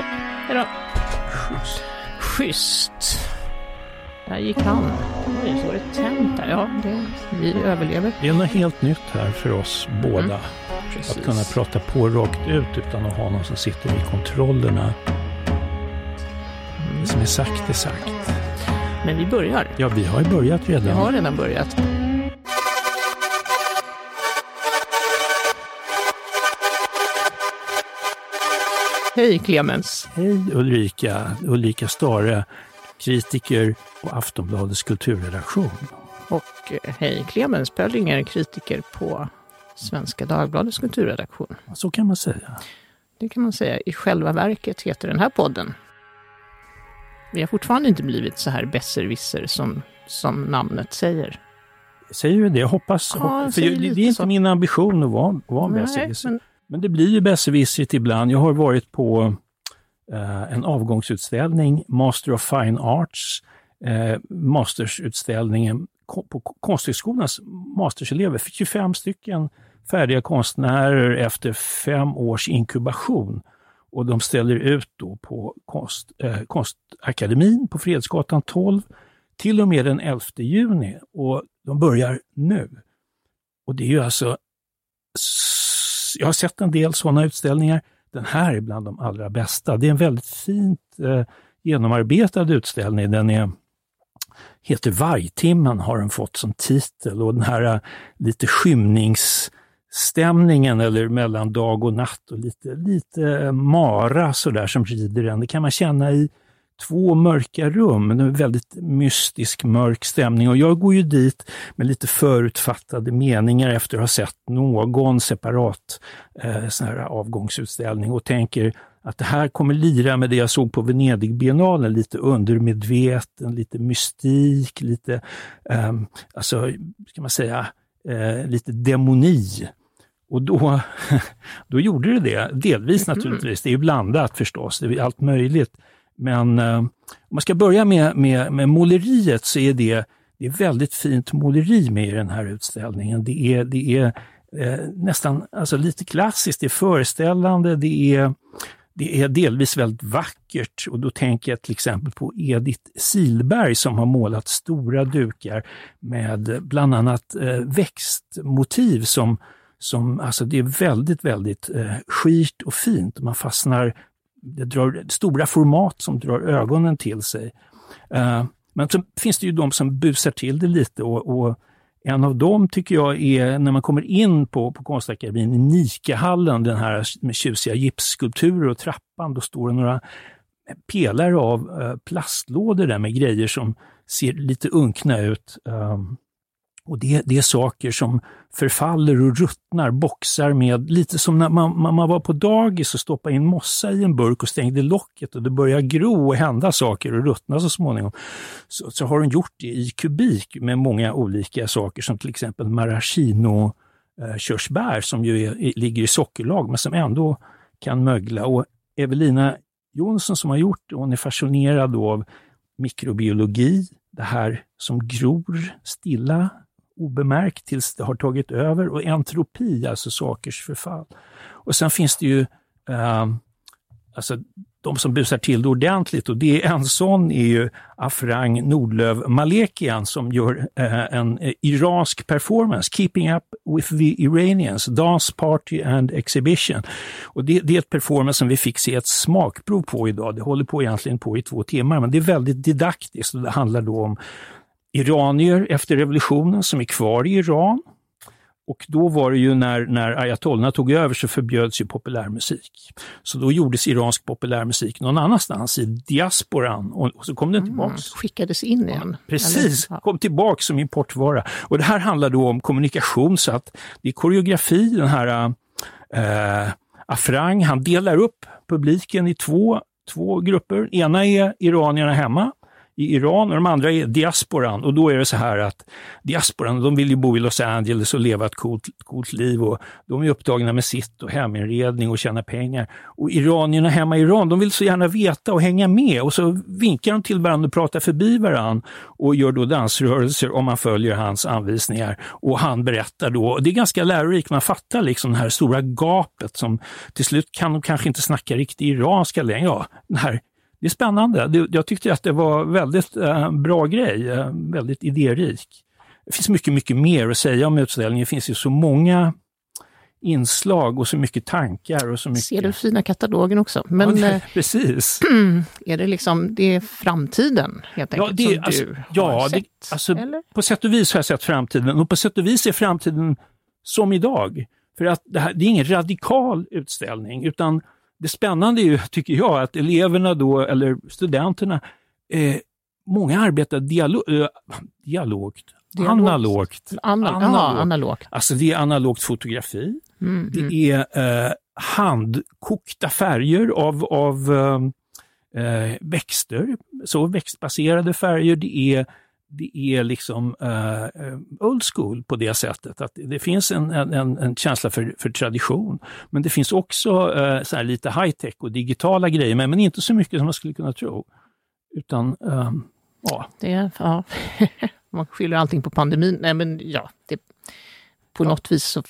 Hejdå. Schysst. Schysst. Där gick han. Oj, så var det tänt där. Ja, det, vi överlever. Det är något helt nytt här för oss båda. Mm. Att kunna prata på rakt ut utan att ha någon som sitter i kontrollerna. Det som är sagt är sagt. Men vi börjar. Ja, vi har ju börjat redan. Vi har redan börjat. Hej Clemens! Hej Ulrika! Ulrika Stare, kritiker på Aftonbladets kulturredaktion. Och eh, hej Clemens Pöllinger, kritiker på Svenska Dagbladets kulturredaktion. Så kan man säga. Det kan man säga. I själva verket heter den här podden vi har fortfarande inte blivit så här besserwisser som, som namnet säger. Säger du det? Jag hoppas. Ja, för det, är inte så. min ambition att vara, vara besserwisser. Men... det blir ju besserwissrigt ibland. Jag har varit på eh, en avgångsutställning, Master of Fine Arts, eh, mastersutställningen på Konsthögskolans masterselever, 25 stycken färdiga konstnärer efter fem års inkubation och de ställer ut då på konst, eh, Konstakademin på Fredsgatan 12 till och med den 11 juni och de börjar nu. Och det är ju alltså, jag har sett en del sådana utställningar. Den här är bland de allra bästa. Det är en väldigt fint eh, genomarbetad utställning. Den är, heter Vargtimmen har den fått som titel och den här eh, lite skymningsstämningen, eller mellan dag och natt och lite, lite eh, mara sådär som rider den. Det kan man känna i två mörka rum, en väldigt mystisk mörk stämning och jag går ju dit med lite förutfattade meningar efter att ha sett någon separat eh, sån här avgångsutställning och tänker att det här kommer lira med det jag såg på Venedigbiennalen, lite undermedveten, lite mystik, lite, eh, alltså, ska man säga, eh, lite demoni. Och då, då gjorde det det, delvis mm. naturligtvis. Det är ju blandat förstås, det är allt möjligt. Men eh, om man ska börja med, med, med måleriet så är det, det är väldigt fint måleri med i den här utställningen. Det är, det är eh, nästan alltså lite klassiskt, det är föreställande, det är, det är delvis väldigt vackert och då tänker jag till exempel på Edith Silberg som har målat stora dukar med bland annat eh, växtmotiv som som, alltså det är väldigt, väldigt eh, skirt och fint. Man fastnar, det drar stora format som drar ögonen till sig. Eh, men så finns det ju de som busar till det lite och, och, en av dem tycker jag är när man kommer in på, på Konstakademin i Nikehallen, den här med tjusiga gipsskulpturer och trappan, då står det några pelare av eh, plastlådor där med grejer som ser lite unkna ut. Um, och det, det, är saker som förfaller och ruttnar, boxar med, lite som när man, man var på dagis och stoppade in mossa i en burk och stängde locket och det börjar gro och hända saker och ruttna så småningom. Så, så har hon gjort det i kubik med många olika saker som till exempel maraschino eh, körsbär som ju är, ligger i sockerlag men som ändå kan mögla. Och Evelina Jonsson som har gjort det, hon är fascinerad av mikrobiologi, det här som gror stilla obemärkt tills det har tagit över och entropi, alltså sakers förfall. Och sen finns det ju eh, alltså de som busar till det ordentligt och det är en sån är ju Afrang Nordlöv Malekian som gör eh, en eh, iransk performance, Keeping Up with the Iranians, Dance Party and Exhibition. Och det, det, är ett performance som vi fick se ett smakprov på idag. Det håller på egentligen på i två timmar, men det är väldigt didaktiskt och det handlar då om iranier efter revolutionen som är kvar i Iran. Och då var det ju när, när ayatollorna tog över så förbjöds ju populärmusik. Så då gjordes iransk populärmusik någon annanstans i diasporan och, och så kom den tillbaks. Mm, skickades in igen. Precis, eller? kom tillbaks som importvara. Och det här handlar då om kommunikation så att det är koreografi, den här äh, Afrang, han delar upp publiken i två, två grupper. Ena är iranierna hemma i Iran och de andra är diasporan. Och då är det så här att diasporan, de vill ju bo i Los Angeles och leva ett coolt, coolt liv och de är upptagna med sitt och heminredning och tjäna pengar. Och iranierna hemma i Iran, de vill så gärna veta och hänga med och så vinkar de till varandra och pratar förbi varandra och gör då dansrörelser om man följer hans anvisningar. Och han berättar då, det är ganska lärorikt, man fattar liksom det här stora gapet som till slut kan de kanske inte snacka riktigt iranska längre. Ja, den här det är spännande. Jag tyckte att det var väldigt eh, bra grej, eh, väldigt idérik. Det finns mycket, mycket mer att säga om utställningen. Det finns ju så många inslag och så mycket tankar. Och så mycket... Ser du fina katalogen också? Men, ja, det, precis. Är det liksom, det är framtiden helt enkelt ja, det, som alltså, du ja, har sett? Det, alltså, på sätt och vis har jag sett framtiden och på sätt och vis är framtiden som idag. För att det, här, det är ingen radikal utställning utan det spännande är ju, tycker jag, att eleverna då, eller studenterna, eh, många arbetar dialo eh, dialogt, analogt. analogt. Aha, analogt. Alltså det är analogt fotografi. Mm, det mm. är eh, handkokta färger av, av eh, eh växter, så växtbaserade färger. Det är det är liksom uh, old school på det sättet att det finns en, en, en känsla för, för tradition. Men det finns också uh, så lite high-tech och digitala grejer, men, men inte så mycket som man skulle kunna tro. Utan, um, ja. Det, ja. man skyller allting på pandemin. Nej, men ja, det, på ja. något vis så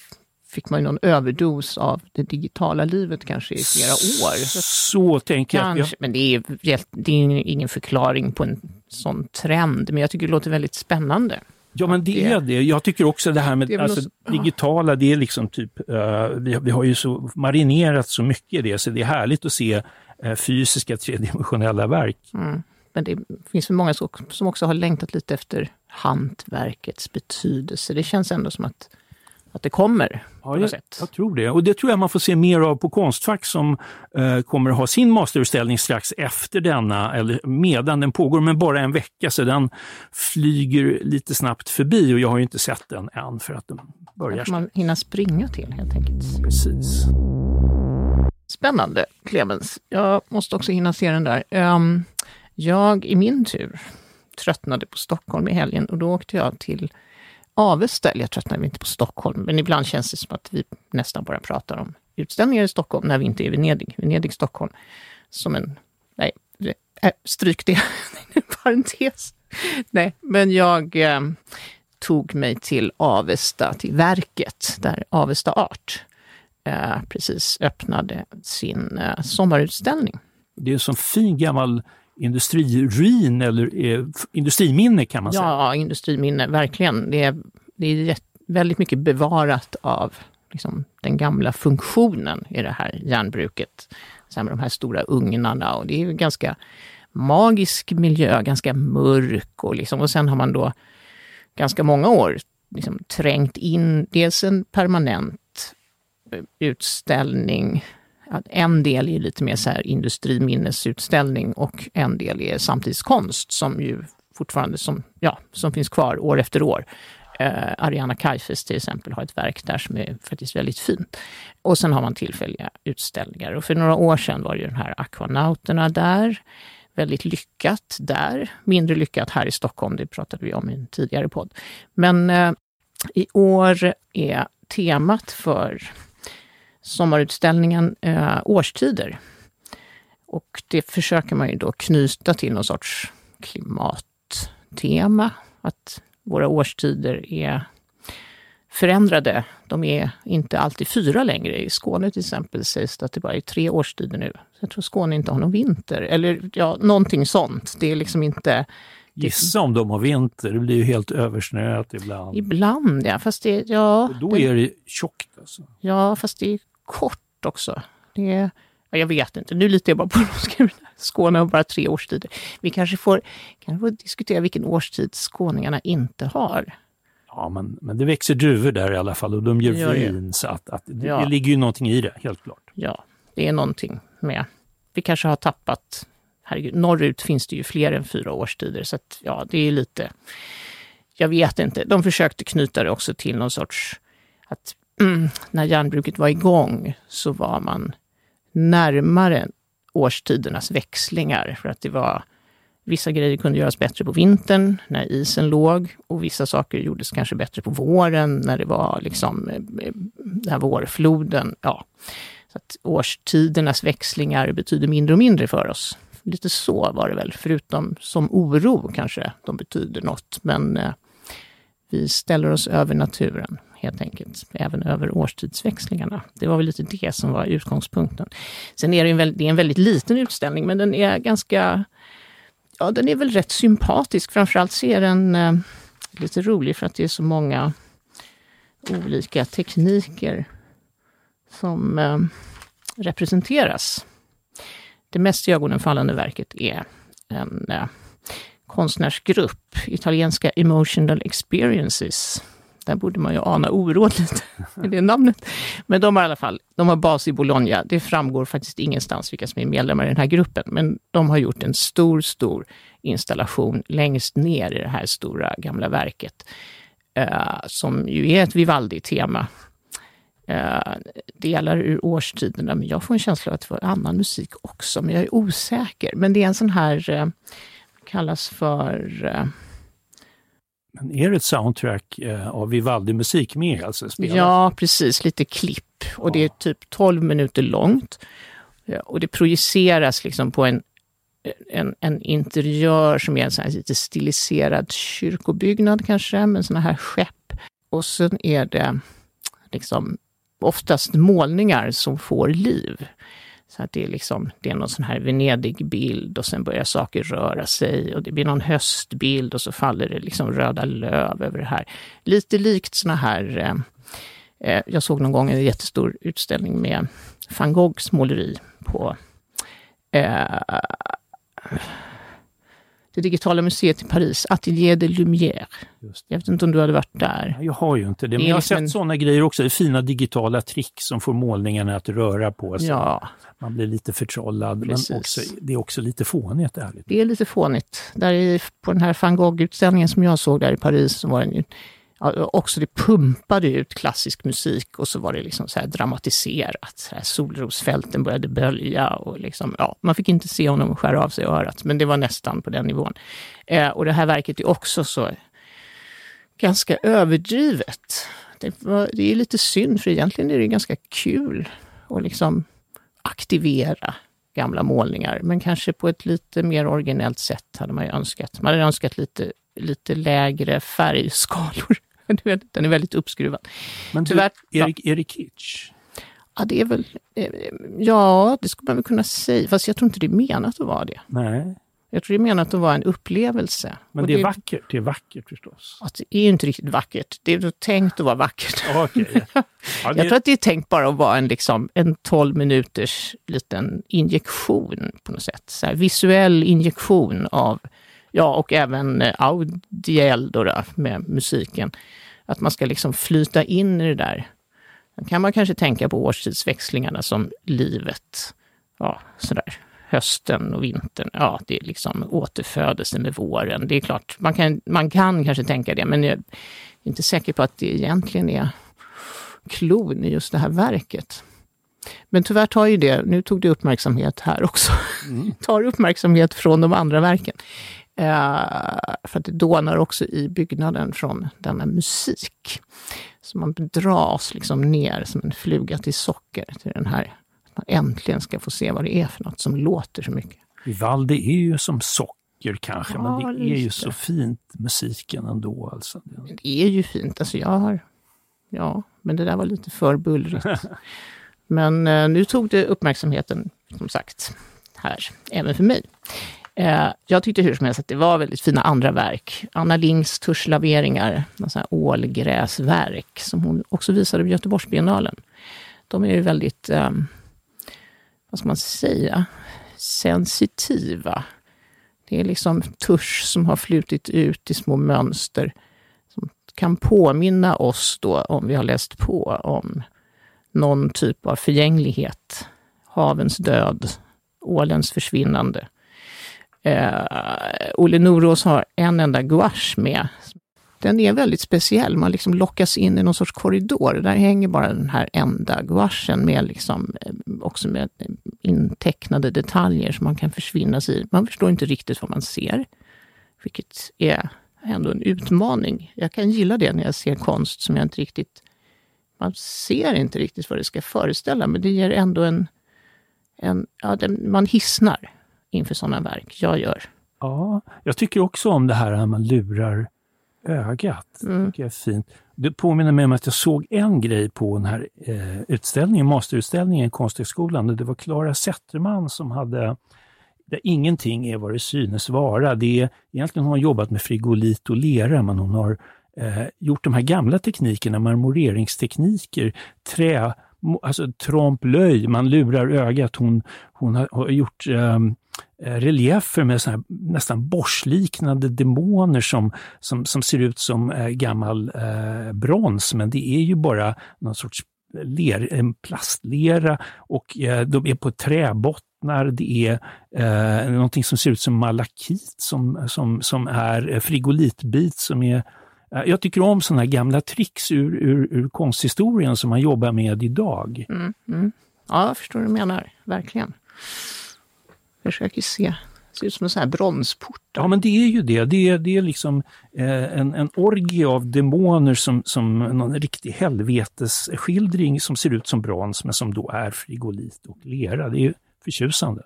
fick man ju någon överdos av det digitala livet kanske i flera år. Så, så tänker kanske, jag. Men det är, det är ingen förklaring på en sån trend, men jag tycker det låter väldigt spännande. Ja men det, är det. Jag tycker också det här med det alltså, något, digitala, det är liksom typ, uh, vi, vi har ju så marinerat så mycket i det, så det är härligt att se uh, fysiska tredimensionella verk. Mm. Men det finns för många som också har längtat lite efter hantverkets betydelse. Det känns ändå som att att det kommer. Ja, jag, jag, tror det. Och det tror jag man får se mer av på Konstfack som eh, kommer ha sin masterutställning strax efter denna, eller medan den pågår, men bara en vecka, så den flyger lite snabbt förbi och jag har inte sett den än för att den börjar. Att man hinna springa till helt enkelt. Precis. Spännande, Clemens. Jag måste också hinna se den där. Um, jag i min tur tröttnade på Stockholm i helgen och då åkte jag till Avesta, eller jag tröttnar inte på Stockholm, men ibland känns det som att vi nästan bara pratar om utställningar i Stockholm när vi inte är i Venedig. Venedig, Stockholm. Som en, nej, äh, stryk det, parentes. Nej, men jag eh, tog mig till Avesta, till verket, där Avesta Art eh, precis öppnade sin eh, sommarutställning. Det är en sån fin gammal industriruin eller eh, industriminne kan man säga. Ja, industriminne, verkligen. Det är, det är väldigt mycket bevarat av liksom, den gamla funktionen i det här järnbruket. Sen med de här stora ugnarna och det är ju ganska magisk miljö, ganska mörk och, liksom, och sen har man då ganska många år liksom, trängt in dels en permanent eh, utställning en del är lite mer så här industriminnesutställning och en del är samtidskonst som ju fortfarande som, ja, som finns kvar år efter år. Eh, Ariana Kaifes till exempel har ett verk där som är faktiskt väldigt fint. Och sen har man tillfälliga utställningar. Och för några år sedan var det ju den här Aquanauterna där. Väldigt lyckat där. Mindre lyckat här i Stockholm, det pratade vi om i en tidigare podd. Men eh, i år är temat för sommarutställningen eh, Årstider. Och det försöker man ju då knyta till någon sorts klimattema. Att våra årstider är förändrade. De är inte alltid fyra längre. I Skåne till exempel sägs det att det bara är tre årstider nu. jag tror Skåne inte har någon vinter, eller ja, någonting sånt. Det är liksom inte... Gissa om de har vinter, det blir ju helt översnöat ibland. Ibland ja, fast det... Ja, Och då är det tjockt alltså. Ja, fast det kort också. Det är, jag vet inte, nu litar jag bara på att Skåne har bara tre årstider. Vi kanske får, kanske får diskutera vilken årstid skåningarna inte har. Ja, men, men det växer druvor där i alla fall och de gör ja, vin, så att, att det, ja. det ligger ju någonting i det, helt klart. Ja, det är någonting med. Vi kanske har tappat, herregud, norrut finns det ju fler än fyra årstider, så att ja, det är lite, jag vet inte. De försökte knyta det också till någon sorts, att när järnbruket var igång så var man närmare årstidernas växlingar för att det var Vissa grejer kunde göras bättre på vintern när isen låg och vissa saker gjordes kanske bättre på våren när det var liksom eh, eh, den här vårfloden. Ja. Så att årstidernas växlingar betyder mindre och mindre för oss. Lite så var det väl, förutom som oro kanske de betyder något. Men eh, vi ställer oss över naturen helt enkelt, även över årstidsväxlingarna. Det var väl lite det som var utgångspunkten. Sen är det en, väldigt, det är en väldigt liten utställning, men den är ganska, ja den är väl rätt sympatisk. Framförallt så är den eh, lite rolig för att det är så många olika tekniker som eh, representeras. Det mest iögonenfallande verket är en eh, konstnärsgrupp, italienska Emotional Experiences. Där borde man ju ana oråd lite med det namnet. Men de har i alla fall, de har bas i Bologna. Det framgår faktiskt ingenstans vilka som är medlemmar i den här gruppen, men de har gjort en stor, stor installation längst ner i det här stora gamla verket, eh, som ju är ett Vivaldi-tema. Eh, delar ur årstiderna, men jag får en känsla av att det var annan musik också, men jag är osäker. Men det är en sån här eh, kallas för... Eh, men är det ett soundtrack eh, av Vivaldi-musik med? Alltså, ja, precis. Lite klipp. Och ja. det är typ 12 minuter långt. Och det projiceras liksom på en, en, en interiör som är en sån lite stiliserad kyrkobyggnad kanske, med såna här skepp. Och sen är det liksom oftast målningar som får liv. Så att det är liksom, det är någon sån här Venedigbild och sen börjar saker röra sig och det blir någon höstbild och så faller det liksom röda löv över det här. Lite likt såna här, eh, eh jag såg någon gång en jättestor utställning med van Goghs måleri på eh, det digitala museet i Paris, Atelier de Lumière. Jag vet inte om du hade varit där? Jag har ju inte det, men jag har liksom sett en... sådana grejer också, fina digitala trick som får målningarna att röra på sig. Ja. Man blir lite förtrollad, Precis. men också, det är också lite fånigt. Ärligt. Det är lite fånigt. Där i, på den här van Gogh-utställningen som jag såg där i Paris så var den ju också det pumpade ut klassisk musik och så var det liksom så här dramatiserat. Så här solrosfälten började bölja och liksom, ja, man fick inte se honom skära av sig örat, men det var nästan på den nivån. Eh, och det här verket är också så ganska överdrivet. Det, var, det är lite synd, för egentligen är det ganska kul att liksom aktivera gamla målningar, men kanske på ett lite mer originellt sätt hade man ju önskat. Man hade önskat lite, lite lägre färgskalor Den är väldigt uppskruvad. Men du, Tyvärr, är, det, är det kitsch? Ja, det är väl... Eh, ja, det skulle man väl kunna säga. Fast jag tror inte det är menat att vara det. Nej. Jag tror det är menat att vara en upplevelse. Men det är, det är vackert, det är vackert förstås. Alltså, det är inte riktigt vackert. Det är tänkt att vara vackert. Okay. Ja, det... Jag tror att det är tänkt bara att vara en, liksom, en 12 minuters liten injektion på något sätt. Så här, visuell injektion av, ja och även eh, audiell då, då med musiken. Att man ska liksom flyta in i det där. Då kan man kanske tänka på årstidsväxlingarna som livet. Ja, sådär. Hösten och vintern, ja det är liksom återfödelsen med våren. Det är klart, man kan, man kan kanske tänka det, men jag är inte säker på att det egentligen är klon i just det här verket. Men tyvärr tar ju det, nu tog det uppmärksamhet här också, mm. tar uppmärksamhet från de andra verken. Eh, för att det dånar också i byggnaden från denna musik. Så man dras liksom ner som en fluga till socker till den här, att man äntligen ska få se vad det är för något som låter så mycket. Vivaldi är ju som socker kanske, ja, men det är ju så fint musiken ändå. Alltså. Det är ju fint, alltså jag har, ja, men det där var lite för bullrigt. men eh, nu tog det uppmärksamheten, som sagt, här, även för mig. Eh, jag tyckte hur som helst att det var väldigt fina andra verk. Anna Lings tuschlaveringar, ålgräsverk, som hon också visade på Göteborgsbiennalen. De är ju väldigt, eh, vad ska man säga, sensitiva. Det är liksom tusch som har flutit ut i små mönster som kan påminna oss då, om vi har läst på, om någon typ av förgänglighet. Havens död, ålens försvinnande. Eh, Olle Norås har en enda gouache med. Den är väldigt speciell, man liksom lockas in i någon sorts korridor. Där hänger bara den här enda gouachen med liksom, eh, också med eh, intecknade detaljer som man kan försvinna sig i. Man förstår inte riktigt vad man ser, vilket är ändå en utmaning. Jag kan gilla det när jag ser konst som jag inte riktigt... Man ser inte riktigt vad det ska föreställa, men det ger ändå en... en ja, den, man hissnar inför sådana verk. Jag gör. Ja, jag tycker också om det här att man lurar ögat. Mm. Det är fint. Det påminner mig om att jag såg en grej på den här eh, utställningen, masterutställningen i Konsthögskolan. Det var Klara Zetterman som hade där ingenting är vad det synes vara. Det är, egentligen har hon jobbat med frigolit och lera, men hon har eh, gjort de här gamla teknikerna, marmoreringstekniker, trä, alltså trompe man lurar ögat. Hon, hon har, har gjort eh, Eh, reliefer med såna nästan borsliknande demoner som, som, som ser ut som eh, gammal eh, brons, men det är ju bara någon sorts ler, en plastlera och eh, de är på träbottnar. Det är eh, någonting som ser ut som malakit som, som, som är eh, frigolitbit som är eh, jag tycker om sådana gamla tricks ur, ur, ur konsthistorien som man jobbar med idag. Mm, mm. Ja, jag förstår vad du menar, verkligen. Jag försöker se det ser ut som en sån här bronsport. Ja, men det är ju det. Det är, det är liksom eh, en, en orgie av demoner som, som någon riktig helvetesskildring som ser ut som brons men som då är frigolit och lera. Det är förtjusande.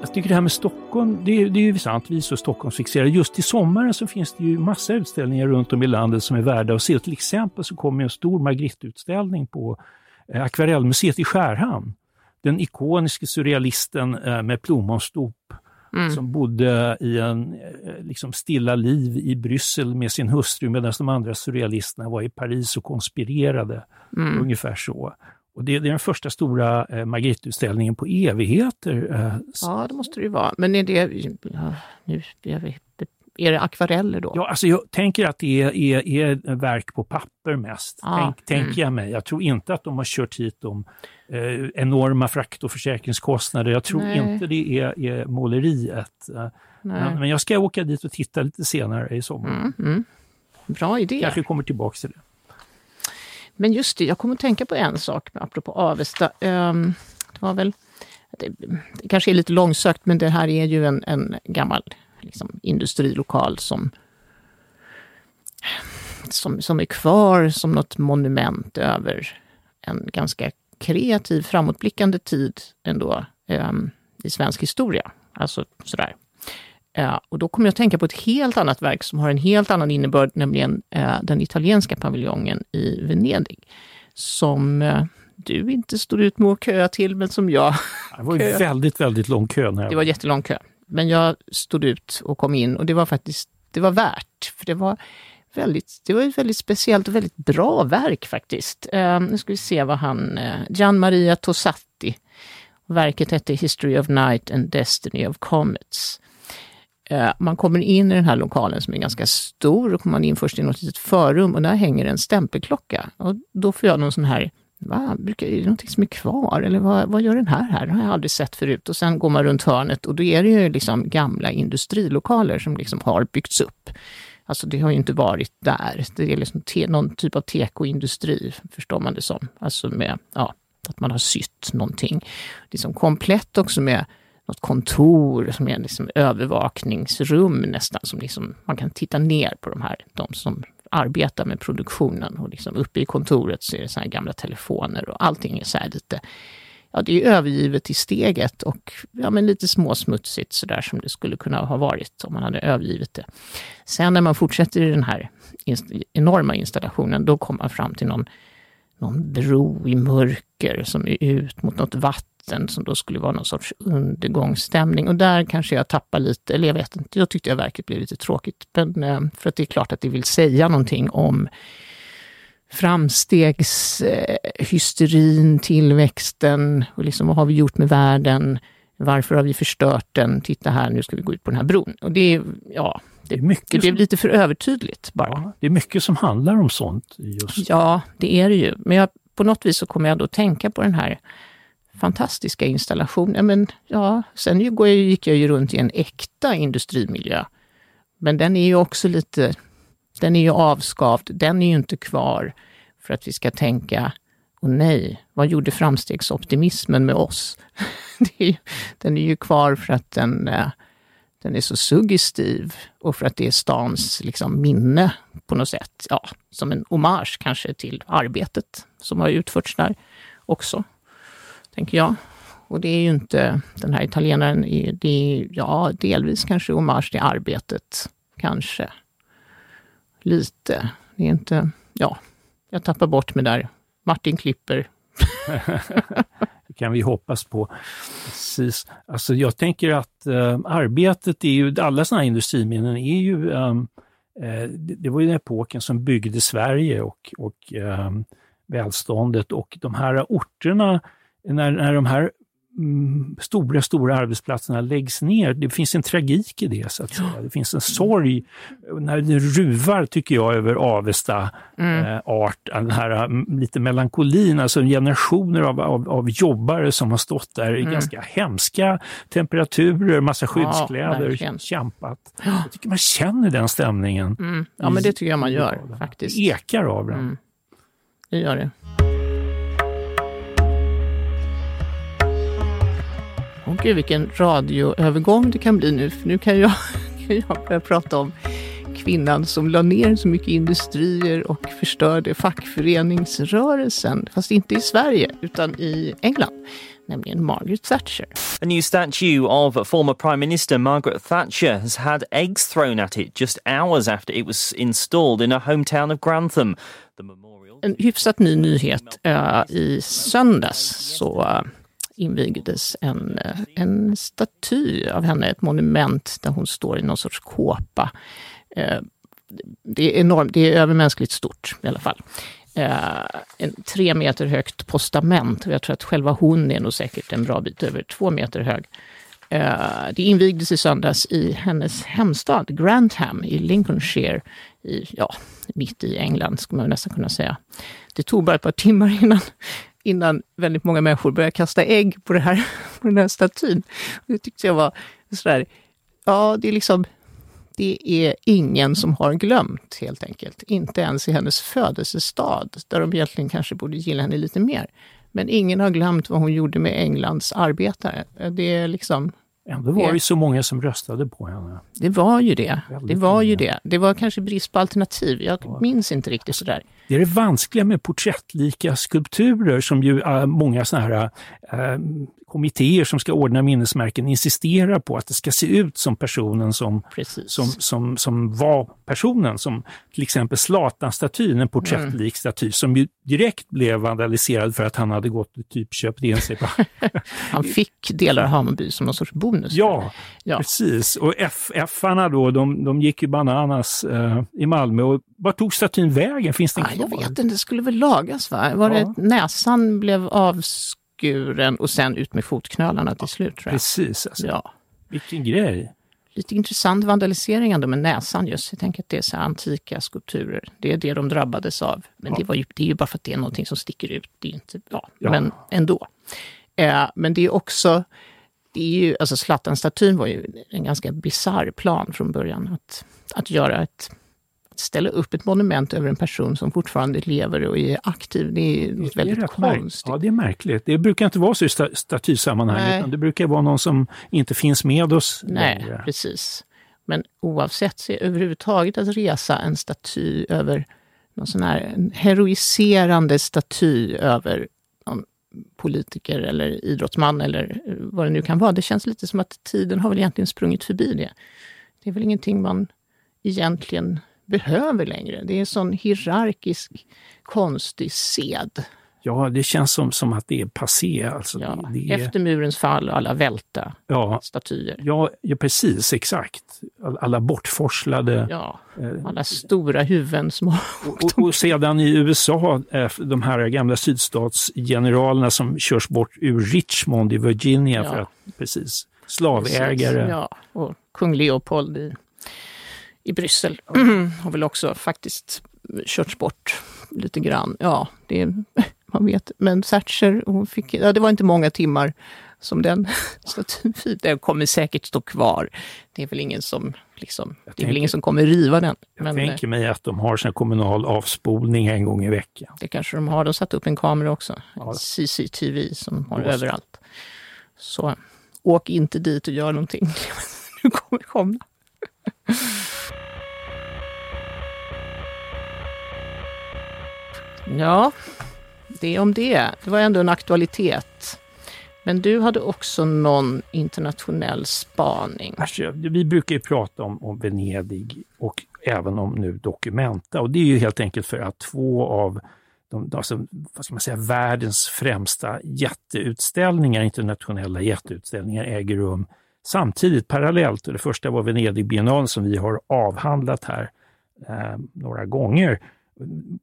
Jag tycker det här med Stockholm, det, det är ju sant, vi är så Stockholmsfixerade. Just i sommaren så finns det ju massa utställningar runt om i landet som är värda att se. Till exempel så kommer en stor Margritteutställning på eh, Akvarellmuseet i Skärhamn. Den ikoniske surrealisten eh, med plommonstop mm. som bodde i en eh, liksom stilla liv i Bryssel med sin hustru medan de andra surrealisterna var i Paris och konspirerade. Mm. Ungefär så. Och det, det, är den första stora eh, Margritteutställningen på evigheter. Eh. Ja, det måste det ju vara. Men är det, ja, nu, är det akvareller då? Ja, alltså jag tänker att det är, är, är verk på papper mest, ah, tänk, mm. tänker jag mig. Jag tror inte att de har kört hit de eh, enorma frakt och försäkringskostnader. Jag tror Nej. inte det är, är måleriet. Eh, men, men, jag ska åka dit och titta lite senare i sommar. Mm, mm. Bra idé. Kanske kommer tillbaka till det. Men just det, jag kommer att tänka på en sak apropå Avesta. Um, det var väl, det, det, kanske är lite långsökt, men det här är ju en, en gammal liksom, industrilokal som, som, som är kvar som något monument över en ganska kreativ, framåtblickande tid ändå um, i svensk historia. Alltså sådär. Uh, och då kommer jag att tänka på ett helt annat verk som har en helt annan innebörd, nämligen uh, den italienska paviljongen i Venedig. Som uh, du inte står ut med att köa till, men som jag... Det var ju väldigt, väldigt lång kö. Det var jättelång kö. Men jag stod ut och kom in och det var faktiskt det var värt. För det var, väldigt, det var ett väldigt speciellt och väldigt bra verk faktiskt. nu ska vi se vad han... Gian Maria Tossatti. Verket hette History of Night and Destiny of Comets. Eh, man kommer in i den här lokalen som är ganska stor, och kommer man in först i något litet förrum och där hänger en stämpelklocka. Och då får jag någon sån här, va, brukar, är det någonting som är kvar? Eller vad, vad gör den här här? Den har jag aldrig sett förut. Och sen går man runt hörnet och då är det ju liksom gamla industrilokaler som liksom har byggts upp. Alltså det har ju inte varit där. Det är liksom te, någon typ av tekoindustri, förstår man det som. Alltså med, ja, att man har sytt någonting. Liksom komplett också med något kontor som är liksom övervakningsrum nästan, som liksom, man kan titta ner på de här, de som arbetar med produktionen och liksom uppe i kontoret så är det så här gamla telefoner och allting är så här lite, ja det är övergivet i steget och ja men lite småsmutsigt så där som det skulle kunna ha varit om man hade övergivit det. Sen när man fortsätter i den här enorma installationen, då kommer man fram till någon, någon bro i mörker som är ut mot något vatten vatten som då skulle vara någon sorts undergångsstämning. Och där kanske jag tappar lite, eller jag vet inte, jag tyckte jag verket blev lite tråkigt. Men, eh, för att det är klart att det vill säga någonting om framstegshysterin, tillväxten och liksom vad har vi gjort med världen? Varför har vi förstört den? Titta här, nu ska vi gå ut på den här bron. Och det är, ja, det, det, är mycket det blev som, lite för övertydligt bara. Ja, det är mycket som handlar om sånt. Just. Ja, det är det ju. Men jag, på något vis så kommer jag då tänka på den här fantastiska installationer. Men ja, sen gick jag ju runt i en äkta industrimiljö. Men den är ju också lite, Den är ju avskavd, den är ju inte kvar för att vi ska tänka, och nej, vad gjorde framstegsoptimismen med oss? är, den är ju kvar för att den, eh, den är så suggestiv och för att det är stans liksom, minne på något sätt. Ja, som en hommage kanske till arbetet som har utförts där också, tänker jag. Och det är ju inte, den här italienaren, det är ja, delvis kanske hommage till arbetet, kanske. Lite. Det är inte, ja, jag tappar bort mig där. Martin klipper. det kan vi hoppas på. Precis. Alltså jag tänker att äh, arbetet är ju, alla sådana här industriminnen är ju, äh, det, det, var ju den epoken som byggde Sverige och, och äh, välståndet och de här orterna, när, när de här Mm, stora, stora arbetsplatserna läggs ner. Det finns en tragik i det, så att säga. Det finns en sorg när det ruvar, tycker jag, över Avesta mm. eh, art, den här mm, lite melankolin, alltså generationer av, av, av jobbare som har stått där i mm. ganska hemska temperaturer, massa skyddskläder, ja, kämpat. Jag tycker man känner den stämningen. Mm. Ja, men det tycker jag man gör faktiskt. Det ekar av den. Mm. Det gör det. Åh gud, vilken radioövergång det kan bli nu, för nu kan jag, kan jag börja prata om kvinnan som la ner så mycket industrier och förstörde fackföreningsrörelsen, fast inte i Sverige utan i England nämligen Margaret Thatcher. A new statue of former Prime Minister Margaret Thatcher has had eggs thrown at it just hours after it was installed in her hometown of Grantham. The memorial... En hyfsat ny nyhet. Uh, I söndags så uh, invigdes en, eh, en staty av henne, ett monument där hon står i någon sorts kåpa. Eh, det är enormt, det är övermänskligt stort i alla fall. Eh, en tre meter högt postament och jag tror att själva hon är nog säkert en bra bit över två meter hög. Det invigdes i söndags i hennes hemstad Grantham i Lincolnshire, i, ja, mitt i England skulle man nästan kunna säga. Det tog bara ett par timmar innan innan väldigt många människor började kasta ägg på, det här, på den här statyn. Det tyckte jag var sådär, ja det är liksom, det är ingen som har glömt helt enkelt. Inte ens i hennes födelsestad, där de egentligen kanske borde gilla henne lite mer. Men ingen har glömt vad hon gjorde med Englands arbetare. Det är liksom... Ändå var det så många som röstade på henne. Det var ju det. Väldigt det var ju det. Det var kanske brist på alternativ. Jag ja. minns inte riktigt sådär. Det är det vanskliga med porträttlika skulpturer som ju äh, många sådana här äh, kommittéer som ska ordna minnesmärken insisterar på att det ska se ut som personen som, som, som, som var personen. Som till exempel Zlatan-statyn, en porträttlik mm. staty som ju direkt blev vandaliserad för att han hade gått och typ köpt in sig. På. han fick delar av Hammarby som någon sorts bonus. Ja, ja. precis. Och FF-arna då, de, de gick ju bananas eh, i Malmö. Och var tog statyn vägen? Finns den kvar? jag vet inte, det skulle väl lagas va? Var ja. det näsan blev avskuren och sen ut med fotknölarna till slut? Tror jag. Precis. Alltså. Ja. Vilken grej! Lite intressant vandalisering ändå med näsan just. Jag tänker att det är så antika skulpturer. Det är det de drabbades av. Men ja. det, var ju, det är ju bara för att det är någonting som sticker ut. Det är inte, ja, ja. men ändå. Eh, men det är också, det är ju, alltså Zlatan-statyn var ju en ganska bisarr plan från början. Att, att göra ett ställa upp ett monument över en person som fortfarande lever och är aktiv, det är något det väldigt konstigt. Ja, det är märkligt. Det brukar inte vara så i statysammanhang, utan det brukar vara någon som inte finns med oss Nej, längre. precis. Men oavsett, så överhuvudtaget att resa en staty över någon sån här en heroiserande staty över någon politiker eller idrottsman eller vad det nu kan vara. Det känns lite som att tiden har väl egentligen sprungit förbi det. Det är väl ingenting man egentligen behöver längre. Det är en sån hierarkisk, konstig sed. Ja, det känns som, som att det är passé. Alltså ja, det, det är... Efter murens fall och alla välta ja, statyer. Ja, ja, precis, exakt. Alla bortforslade. Ja, eh, alla stora huvuden som har och, och, sedan i USA, eh, de här gamla sydstatsgeneralerna som körs bort ur Richmond i Virginia för att, precis, slavägare. Precis, ja, och kung Leopold i i Bryssel har väl också faktiskt körts bort lite grann. Ja, det, man vet. Men Thatcher, hon fick, ja, det var inte många timmar som den statyn Den kommer säkert stå kvar. Det är väl ingen som, liksom, det är tänker, väl ingen som kommer riva den. Jag men, tänker mig att de har sin kommunal avspolning en gång i veckan. Det kanske de har. De har satt upp en kamera också. Ja. CCTV som de har Just. överallt. Så åk inte dit och gör någonting. du kommer komma. Ja, det om det. Det var ändå en aktualitet. Men du hade också någon internationell spaning. Alltså, vi brukar ju prata om, om Venedig och även om nu Documenta och det är ju helt enkelt för att två av de, alltså, vad ska man säga, världens främsta jätteutställningar, internationella jätteutställningar äger rum samtidigt, parallellt. Det första var Venedigbiennalen som vi har avhandlat här eh, några gånger.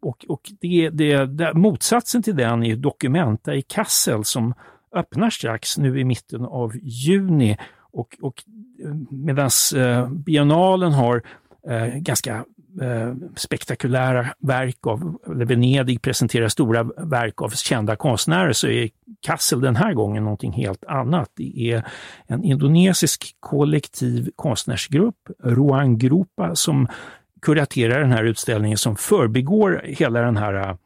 Och, och det, det, det, motsatsen till den är Documenta i Kassel som öppnar strax nu i mitten av juni. Och, och eh, medan eh, biennalen har eh, ganska eh, spektakulära verk av, eller Venedig presenterar stora verk av kända konstnärer så är Kassel den här gången någonting helt annat. Det är en indonesisk kollektiv konstnärsgrupp, Ruang Grupa, som kuraterar den här utställningen som förbigår hela den här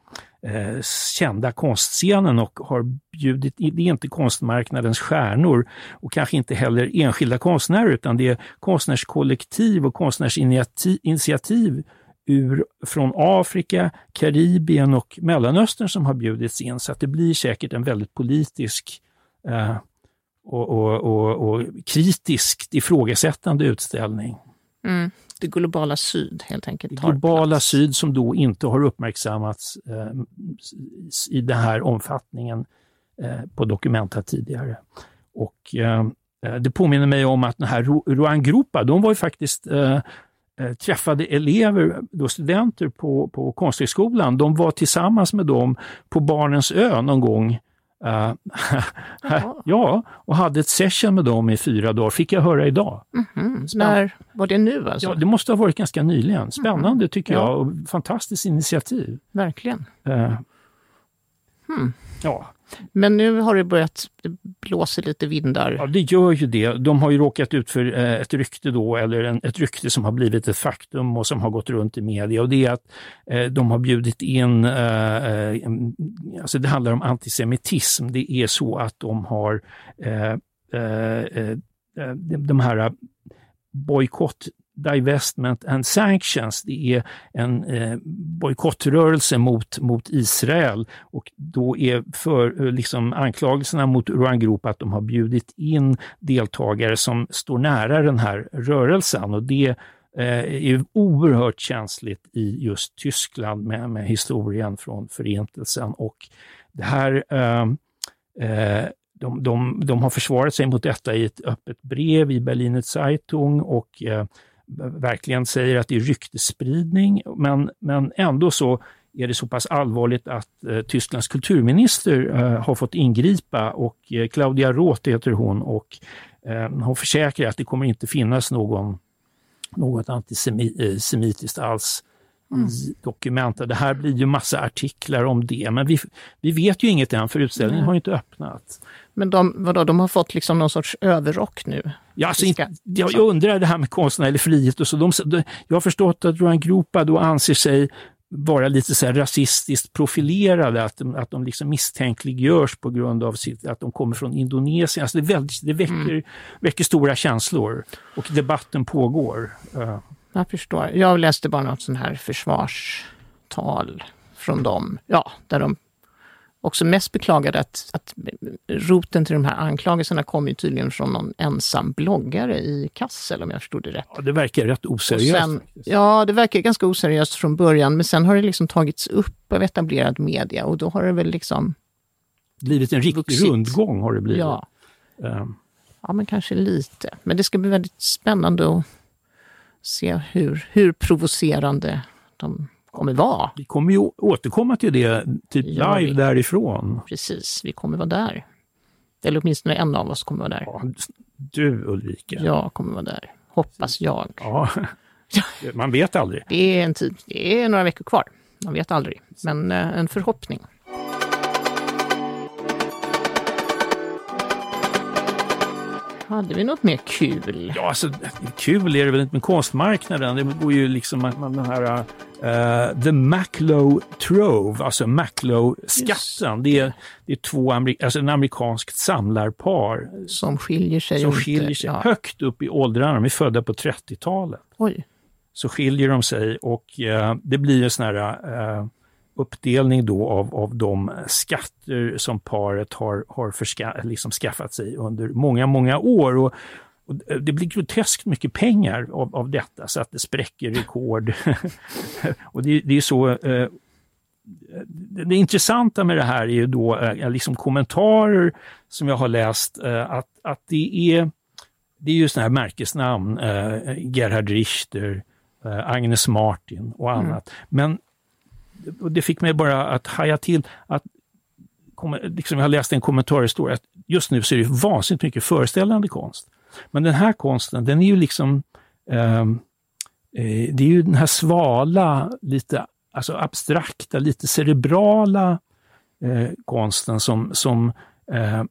eh, kända konstscenen och har bjudit, det är inte konstmarknadens stjärnor och kanske inte heller enskilda konstnärer utan det är konstnärskollektiv och konstnärsinitiativ ur, från Afrika, Karibien och Mellanöstern som har bjudits in. Så att det blir säkert en väldigt politisk eh, och, och, och, och kritiskt ifrågasättande utställning. Mm det globala syd helt enkelt. Globala plats. syd som då inte har uppmärksammats eh, i den här omfattningen eh, på Documenta tidigare. Och eh, eh det påminner mig om att den här Ruan Grupa, de var ju faktiskt eh, eh, träffade elever, då studenter på, på Konsthögskolan. De var tillsammans med dem på Barnens ö någon gång Uh, ja, och hade ett session med dem i fyra dagar, fick jag höra idag. Mm -hmm. När var det nu alltså? Ja, det måste ha varit ganska nyligen. Spännande mm -hmm. tycker jag och fantastiskt initiativ. Verkligen. Uh, hmm. Ja, men nu har det börjat blåsa lite vindar. Ja, det gör ju det. De har ju råkat ut för eh, ett rykte då, eller en, ett rykte som har blivit ett faktum och som har gått runt i media. Och det är att eh, de har bjudit in, eh, eh alltså det handlar om antisemitism. Det är så att de har eh, eh, eh de här bojkott Divestment and Sanctions. Det är en eh, bojkottrörelse mot, mot Israel. Och då är för, eh, liksom anklagelserna mot Ruan Group att de har bjudit in deltagare som står nära den här rörelsen. Och det eh, är oerhört känsligt i just Tyskland med, med historien från Förintelsen. Och det här eh, eh de, de, de, har försvarat sig mot detta i ett öppet brev i Berliner Zeitung. Och eh, verkligen säger att det är ryktespridning, men, men ändå så är det så pass allvarligt att eh, Tysklands kulturminister eh, har fått ingripa och eh, Claudia Roth heter hon och eh, hon försäkrar att det kommer inte finnas någon, något antisemitiskt eh, alls mm. i dokumenten. Det här blir ju massa artiklar om det, men vi, vi vet ju inget än för utställningen mm. har inte öppnat. Men de, vadå, de har fått liksom någon sorts överrock nu? Ja, alltså, ska, jag, jag undrar det här med konstnärlig frihet och så. De, de, jag har förstått att Ruan Grupa då anser sig vara lite så här rasistiskt profilerade, att de, att de liksom misstänkliggörs på grund av sitt, att de kommer från Indonesien. Alltså det, väldigt, det väcker, mm. väcker stora känslor och debatten pågår. Jag förstår. Jag läste bara något sånt här försvarstal från dem, ja, där de också mest beklagade att, att roten till de här anklagelserna kom ju tydligen från någon ensam bloggare i Kassel om jag förstod det rätt. Ja, det verkar rätt oseriöst. Sen, ja, det verkar ganska oseriöst från början, men sen har det liksom tagits upp av etablerad media och då har det väl liksom... Blivit en riktig vuxit. rundgång har det blivit. Ja. Um. ja, men kanske lite. Men det ska bli väldigt spännande att se hur, hur provocerande de kommer vara. Vi kommer ju återkomma till det typ live vi. därifrån. Precis, vi kommer vara där. Eller åtminstone en av oss kommer vara där. Ja, du Ulrika. Jag kommer vara där, hoppas jag. Ja, man vet aldrig. Det är en tid, det är några veckor kvar. Man vet aldrig, men eh, en förhoppning. Hade vi något mer kul? Ja, alltså kul är det väl inte med konstmarknaden. Det går ju liksom man den här uh, The Macklow Trove, alltså Macklow-skatten. Det är, det är två alltså en amerikanskt samlarpar. Som skiljer sig. Som skiljer sig ja. högt upp i åldrarna. De är födda på 30-talet. Oj. Så skiljer de sig och uh, det blir en sån här uh, uppdelning då av, av de skatter som paret har, har förska, liksom skaffat sig under många, många år. Och, och det blir groteskt mycket pengar av, av detta så att det spräcker rekord. och det, det är så eh, det intressanta med det här är ju då eh, liksom kommentarer som jag har läst eh, att, att det är det är ju sådana här märkesnamn, eh, Gerhard Richter, eh, Agnes Martin och mm. annat. Mm. Men det fick mig bara att haja till att liksom jag har läst en kommentarhistoria, att just nu så är det vansinnigt mycket föreställande konst. Men den här konsten, den är ju liksom, ehm, eh, det är ju den här svala, lite alltså abstrakta, lite cerebrala eh, konsten som, som eh,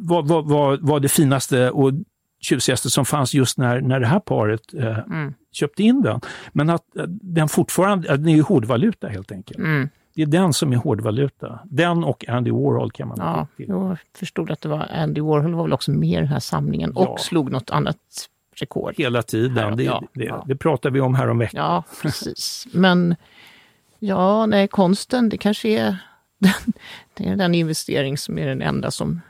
var, var, var, var det finaste och tjusigaste som fanns just när, när det här paret eh, mm köpte in den. Men att eh, den fortfarande, den är ju hårdvaluta helt enkelt. Mm. Det är den som är hårdvaluta. Den och Andy Warhol kan man ja, till. Jag förstod att det var Andy Warhol var väl också med i den här samlingen ja. och slog något annat rekord. Hela tiden, det, ja, det, ja. det pratar vi om här om veckan. Ja, precis. Men ja, nej, konsten, det kanske är den, det är den investering som är den enda som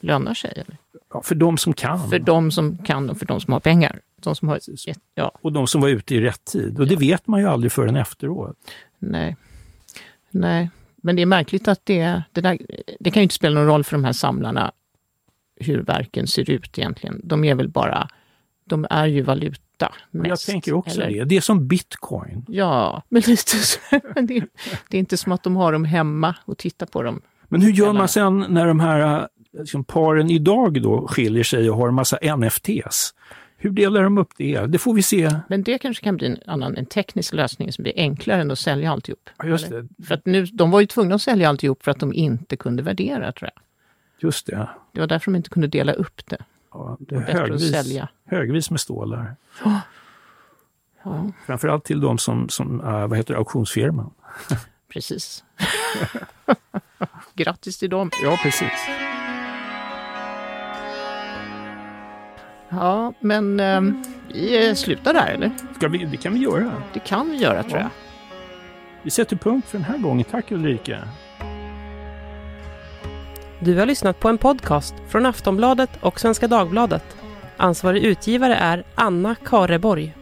lönar sig. Eller? Ja, för de som kan. För de som kan och för de som har pengar. De som har, ja. Och de som var ute i rätt tid. Och det vet man ju aldrig förrän efteråt. Nej. Nej, men det är märkligt att det, det, där, det kan ju inte spela någon roll för de här samlarna hur verken ser ut egentligen. De är väl bara, de är ju valuta. Mest, jag tänker också eller? det. Det är som bitcoin. Ja, men lite så. Men det, det, är inte som att de har dem hemma och tittar på dem. Men hur gör man sen när de här liksom paren idag då skiljer sig och har en massa NFTs. Hur delar de upp det? Det får vi se. Men det kanske kan bli en annan, en teknisk lösning som blir enklare än att sälja alltihop. Ja, just det. För att nu, de var ju tvungna att sälja alltihop för att de inte kunde värdera, tror jag. Just det. Det var därför de inte kunde dela upp det. Ja, det är högvis, högvis med stålar. Oh. Ja. Framförallt till de som, som vad heter auktionsfirman. Precis. Grattis till dem. Ja, precis. Ja, men eh, vi slutar där eller? Ska vi, det kan vi göra. Det kan vi göra tror jag. Vi sätter punkt för den här gången. Tack Ulrika. Du har lyssnat på en podcast från Aftonbladet och Svenska Dagbladet. Ansvarig utgivare är Anna Kareborg.